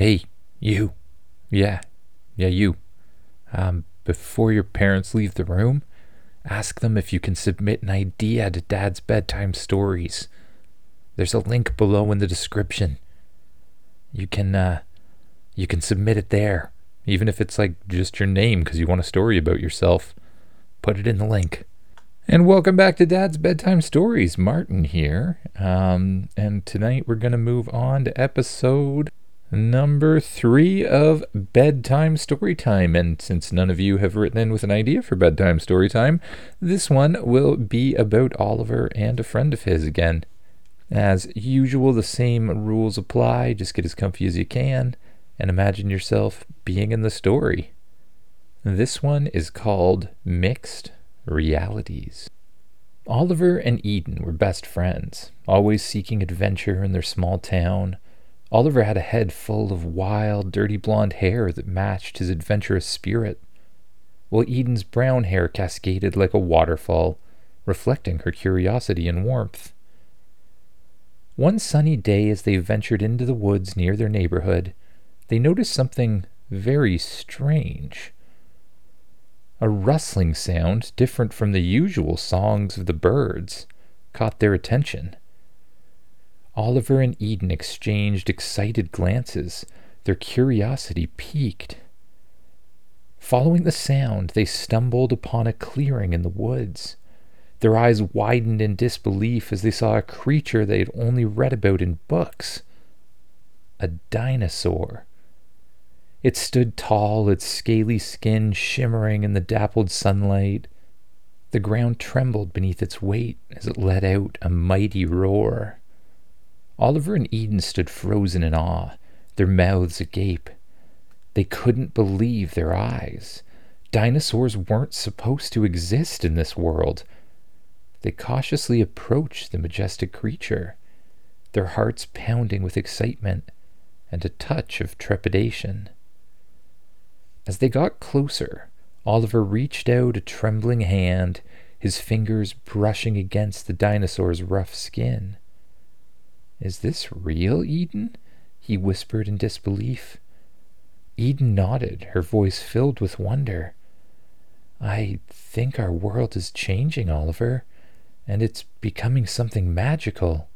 Hey, you. Yeah, yeah, you. Um, before your parents leave the room, ask them if you can submit an idea to Dad's bedtime stories. There's a link below in the description. You can, uh, you can submit it there, even if it's like just your name because you want a story about yourself. Put it in the link. And welcome back to Dad's Bedtime Stories. Martin here. Um, and tonight we're going to move on to episode number three of Bedtime Storytime. And since none of you have written in with an idea for Bedtime Storytime, this one will be about Oliver and a friend of his again. As usual, the same rules apply. Just get as comfy as you can and imagine yourself being in the story. This one is called Mixed realities. Oliver and Eden were best friends, always seeking adventure in their small town. Oliver had a head full of wild, dirty blonde hair that matched his adventurous spirit, while Eden's brown hair cascaded like a waterfall, reflecting her curiosity and warmth. One sunny day, as they ventured into the woods near their neighborhood, they noticed something very strange. A rustling sound, different from the usual songs of the birds, caught their attention. Oliver and Eden exchanged excited glances, their curiosity piqued. Following the sound, they stumbled upon a clearing in the woods. Their eyes widened in disbelief as they saw a creature they had only read about in books a dinosaur. It stood tall, its scaly skin shimmering in the dappled sunlight. The ground trembled beneath its weight as it let out a mighty roar. Oliver and Eden stood frozen in awe, their mouths agape. They couldn't believe their eyes. Dinosaurs weren't supposed to exist in this world. They cautiously approached the majestic creature, their hearts pounding with excitement and a touch of trepidation. As they got closer, Oliver reached out a trembling hand, his fingers brushing against the dinosaur's rough skin. Is this real, Eden? he whispered in disbelief. Eden nodded, her voice filled with wonder. I think our world is changing, Oliver, and it's becoming something magical.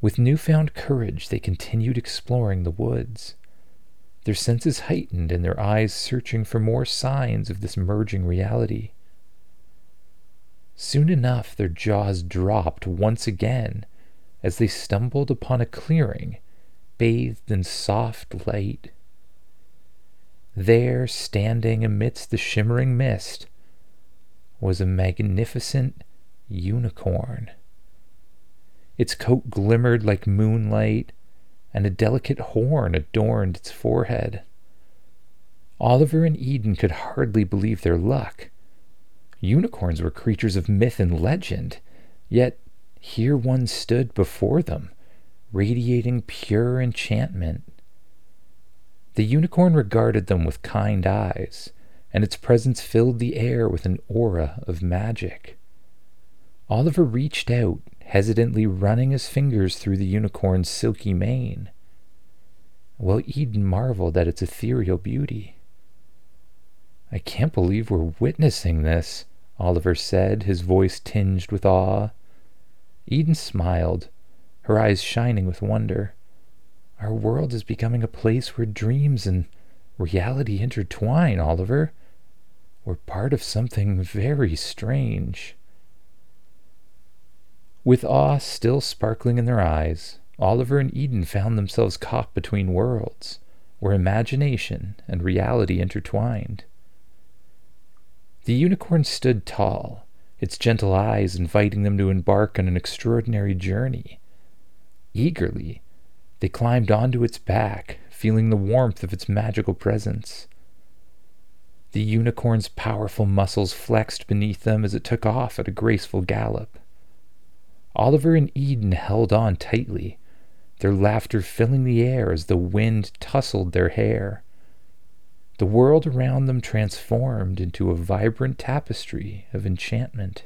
With newfound courage, they continued exploring the woods their senses heightened and their eyes searching for more signs of this merging reality. Soon enough, their jaws dropped once again as they stumbled upon a clearing bathed in soft light. There, standing amidst the shimmering mist, was a magnificent unicorn. Its coat glimmered like moonlight, and a delicate horn adorned its forehead. Oliver and Eden could hardly believe their luck. Unicorns were creatures of myth and legend, yet here one stood before them, radiating pure enchantment. The unicorn regarded them with kind eyes, and its presence filled the air with an aura of magic. Oliver reached out hesitantly running his fingers through the unicorn's silky mane. While Eden marveled at its ethereal beauty. I can't believe we're witnessing this, Oliver said, his voice tinged with awe. Eden smiled, her eyes shining with wonder. Our world is becoming a place where dreams and reality intertwine, Oliver. We're part of something very strange. With awe still sparkling in their eyes, Oliver and Eden found themselves caught between worlds, where imagination and reality intertwined. The unicorn stood tall, its gentle eyes inviting them to embark on an extraordinary journey. Eagerly, they climbed onto its back, feeling the warmth of its magical presence. The unicorn's powerful muscles flexed beneath them as it took off at a graceful gallop. Oliver and Eden held on tightly, their laughter filling the air as the wind tousled their hair. The world around them transformed into a vibrant tapestry of enchantment.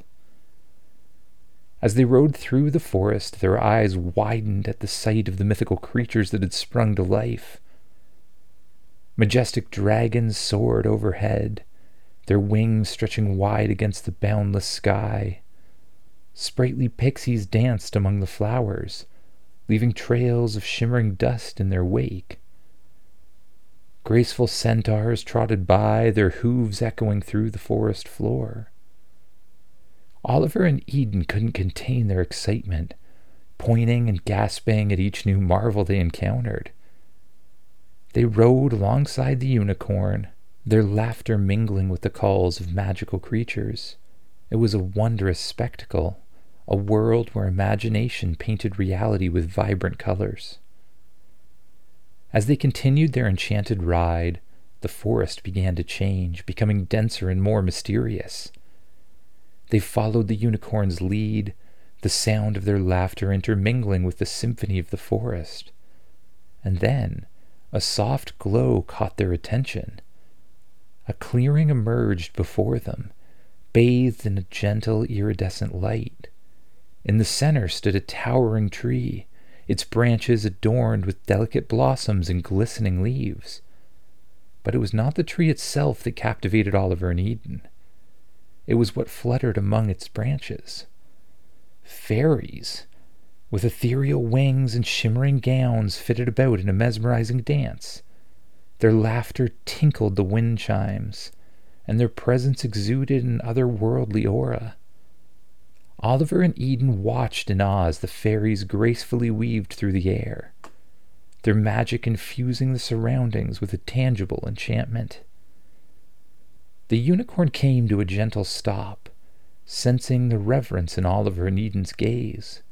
As they rode through the forest, their eyes widened at the sight of the mythical creatures that had sprung to life. Majestic dragons soared overhead, their wings stretching wide against the boundless sky. Sprightly pixies danced among the flowers, leaving trails of shimmering dust in their wake. Graceful centaurs trotted by, their hooves echoing through the forest floor. Oliver and Eden couldn't contain their excitement, pointing and gasping at each new marvel they encountered. They rode alongside the unicorn, their laughter mingling with the calls of magical creatures. It was a wondrous spectacle, a world where imagination painted reality with vibrant colors. As they continued their enchanted ride, the forest began to change, becoming denser and more mysterious. They followed the unicorn's lead, the sound of their laughter intermingling with the symphony of the forest. And then a soft glow caught their attention. A clearing emerged before them, bathed in a gentle iridescent light. In the center stood a towering tree, its branches adorned with delicate blossoms and glistening leaves. But it was not the tree itself that captivated Oliver and Eden. It was what fluttered among its branches. Fairies, with ethereal wings and shimmering gowns, fitted about in a mesmerizing dance. Their laughter tinkled the wind chimes, and their presence exuded an otherworldly aura. Oliver and Eden watched in awe as the fairies gracefully weaved through the air, their magic infusing the surroundings with a tangible enchantment. The unicorn came to a gentle stop, sensing the reverence in Oliver and Eden's gaze.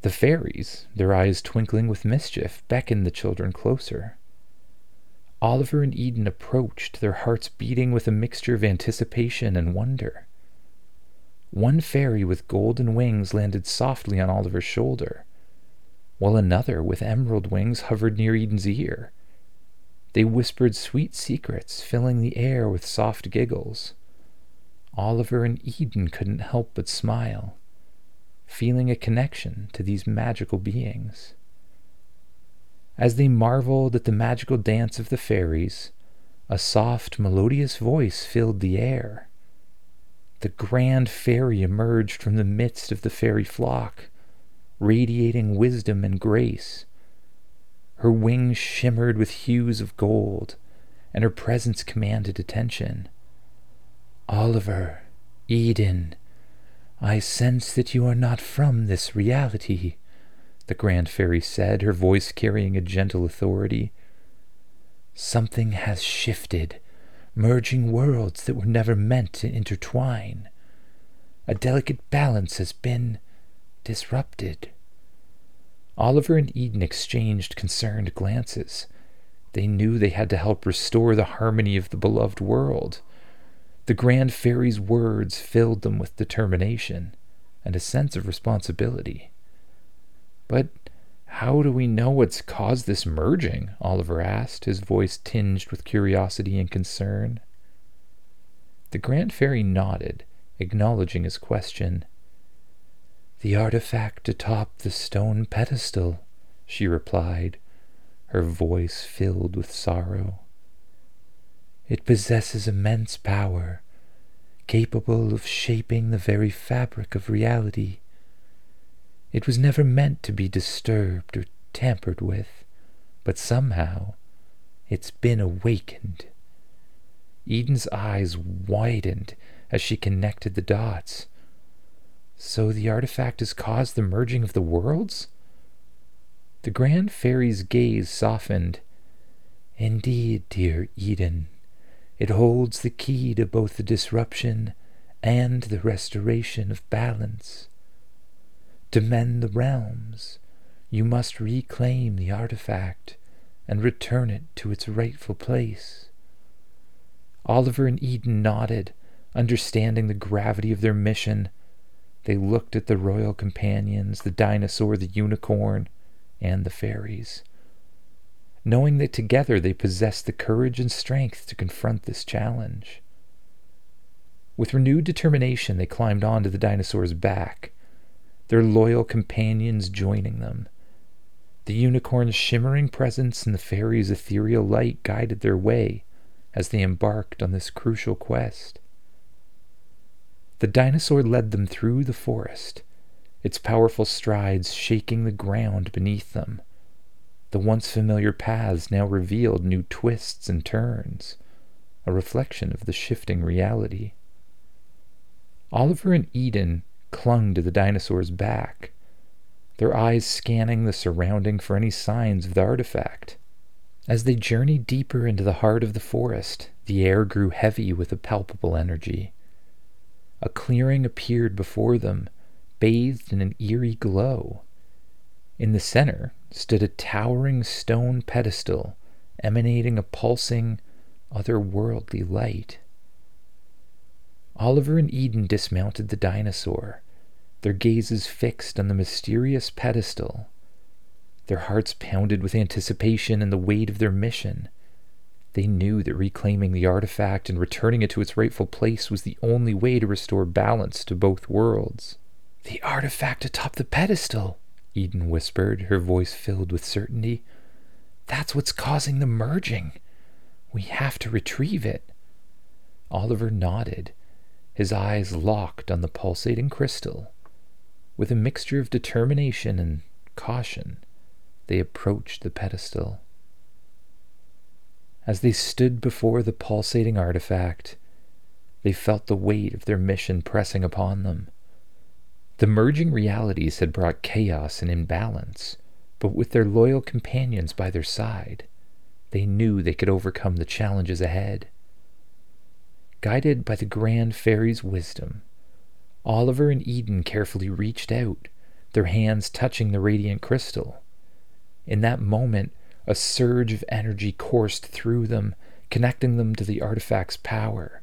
The fairies, their eyes twinkling with mischief, beckoned the children closer. Oliver and Eden approached, their hearts beating with a mixture of anticipation and wonder. One fairy with golden wings landed softly on Oliver's shoulder, while another with emerald wings hovered near Eden's ear. They whispered sweet secrets, filling the air with soft giggles. Oliver and Eden couldn't help but smile, feeling a connection to these magical beings. As they marveled at the magical dance of the fairies, a soft, melodious voice filled the air the grand fairy emerged from the midst of the fairy flock, radiating wisdom and grace. Her wings shimmered with hues of gold, and her presence commanded attention. Oliver, Eden, I sense that you are not from this reality, the grand fairy said, her voice carrying a gentle authority. Something has shifted merging worlds that were never meant to intertwine. A delicate balance has been disrupted. Oliver and Eden exchanged concerned glances. They knew they had to help restore the harmony of the beloved world. The Grand Fairy's words filled them with determination and a sense of responsibility. But how do we know what's caused this merging? Oliver asked, his voice tinged with curiosity and concern. The Grand Fairy nodded, acknowledging his question. The artifact atop the stone pedestal, she replied, her voice filled with sorrow. It possesses immense power, capable of shaping the very fabric of reality. It was never meant to be disturbed or tampered with, but somehow it's been awakened. Eden's eyes widened as she connected the dots. So the artifact has caused the merging of the worlds? The Grand Fairy's gaze softened. Indeed, dear Eden, it holds the key to both the disruption and the restoration of balance. To mend the realms, you must reclaim the artifact and return it to its rightful place. Oliver and Eden nodded, understanding the gravity of their mission. They looked at the royal companions, the dinosaur, the unicorn, and the fairies, knowing that together they possessed the courage and strength to confront this challenge. With renewed determination, they climbed onto the dinosaur's back, their loyal companions joining them. The unicorn's shimmering presence and the fairy's ethereal light guided their way as they embarked on this crucial quest. The dinosaur led them through the forest, its powerful strides shaking the ground beneath them. The once familiar paths now revealed new twists and turns, a reflection of the shifting reality. Oliver and Eden clung to the dinosaur's back, their eyes scanning the surrounding for any signs of the artifact. As they journeyed deeper into the heart of the forest, the air grew heavy with a palpable energy. A clearing appeared before them, bathed in an eerie glow. In the center stood a towering stone pedestal emanating a pulsing, otherworldly light. Oliver and Eden dismounted the dinosaur, their gazes fixed on the mysterious pedestal. Their hearts pounded with anticipation and the weight of their mission. They knew that reclaiming the artifact and returning it to its rightful place was the only way to restore balance to both worlds. The artifact atop the pedestal, Eden whispered, her voice filled with certainty. That's what's causing the merging. We have to retrieve it. Oliver nodded, his eyes locked on the pulsating crystal. With a mixture of determination and caution, they approached the pedestal. As they stood before the pulsating artifact, they felt the weight of their mission pressing upon them. The merging realities had brought chaos and imbalance, but with their loyal companions by their side, they knew they could overcome the challenges ahead. Guided by the Grand Fairy's wisdom, Oliver and Eden carefully reached out, their hands touching the radiant crystal. In that moment, a surge of energy coursed through them, connecting them to the artifact's power.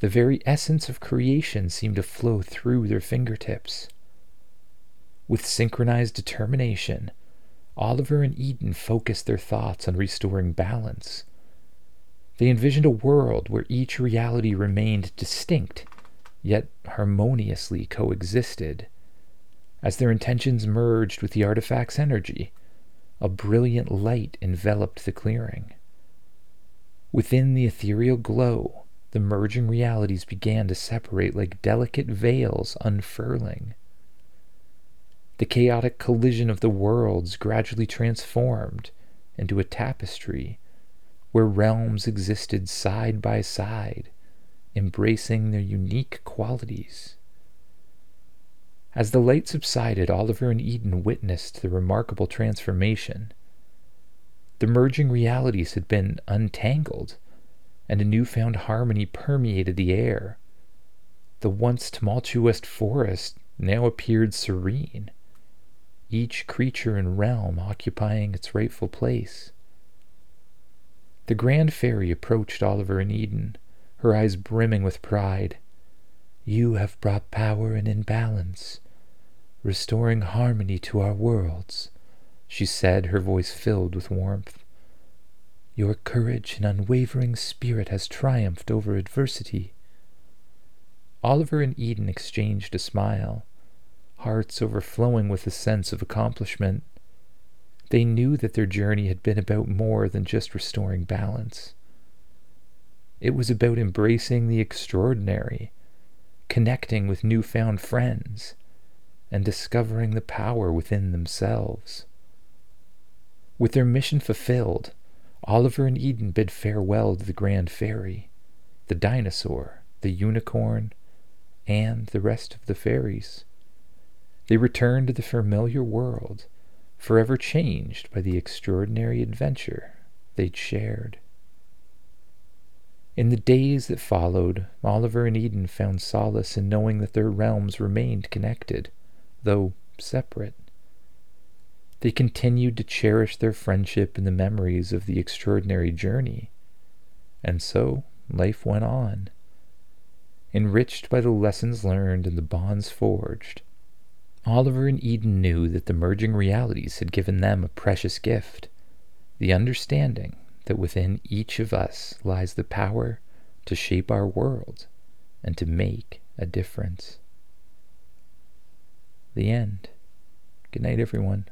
The very essence of creation seemed to flow through their fingertips. With synchronized determination, Oliver and Eden focused their thoughts on restoring balance. They envisioned a world where each reality remained distinct, yet harmoniously coexisted. As their intentions merged with the artifact's energy, a brilliant light enveloped the clearing. Within the ethereal glow, the merging realities began to separate like delicate veils unfurling. The chaotic collision of the worlds gradually transformed into a tapestry where realms existed side by side, embracing their unique qualities. As the light subsided, Oliver and Eden witnessed the remarkable transformation. The merging realities had been untangled, and a newfound harmony permeated the air. The once tumultuous forest now appeared serene, each creature and realm occupying its rightful place. The Grand Fairy approached Oliver and Eden, her eyes brimming with pride. You have brought power and imbalance restoring harmony to our worlds, she said, her voice filled with warmth. Your courage and unwavering spirit has triumphed over adversity. Oliver and Eden exchanged a smile, hearts overflowing with a sense of accomplishment. They knew that their journey had been about more than just restoring balance. It was about embracing the extraordinary, connecting with newfound friends, and discovering the power within themselves. With their mission fulfilled, Oliver and Eden bid farewell to the Grand Fairy, the dinosaur, the unicorn, and the rest of the fairies. They returned to the familiar world, forever changed by the extraordinary adventure they'd shared. In the days that followed, Oliver and Eden found solace in knowing that their realms remained connected though separate. They continued to cherish their friendship and the memories of the extraordinary journey. And so life went on. Enriched by the lessons learned and the bonds forged, Oliver and Eden knew that the merging realities had given them a precious gift the understanding that within each of us lies the power to shape our world and to make a difference. The end. Good night, everyone.